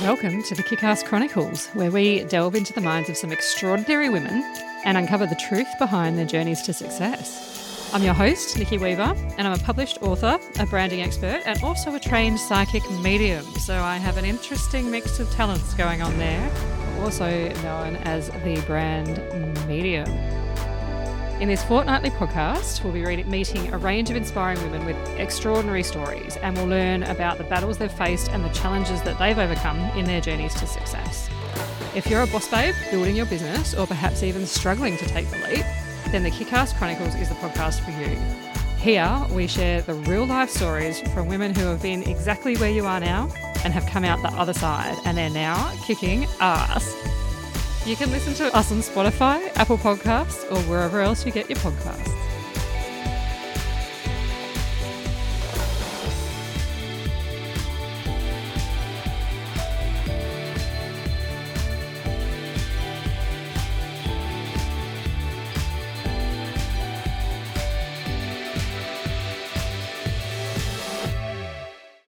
Welcome to the Kickass Chronicles, where we delve into the minds of some extraordinary women and uncover the truth behind their journeys to success. I'm your host, Nikki Weaver, and I'm a published author, a branding expert, and also a trained psychic medium. So I have an interesting mix of talents going on there, also known as the brand medium. In this fortnightly podcast, we'll be meeting a range of inspiring women with extraordinary stories, and we'll learn about the battles they've faced and the challenges that they've overcome in their journeys to success. If you're a boss babe building your business, or perhaps even struggling to take the leap, then the Kickass Chronicles is the podcast for you. Here, we share the real life stories from women who have been exactly where you are now and have come out the other side, and they're now kicking ass. You can listen to us on Spotify, Apple Podcasts, or wherever else you get your podcasts.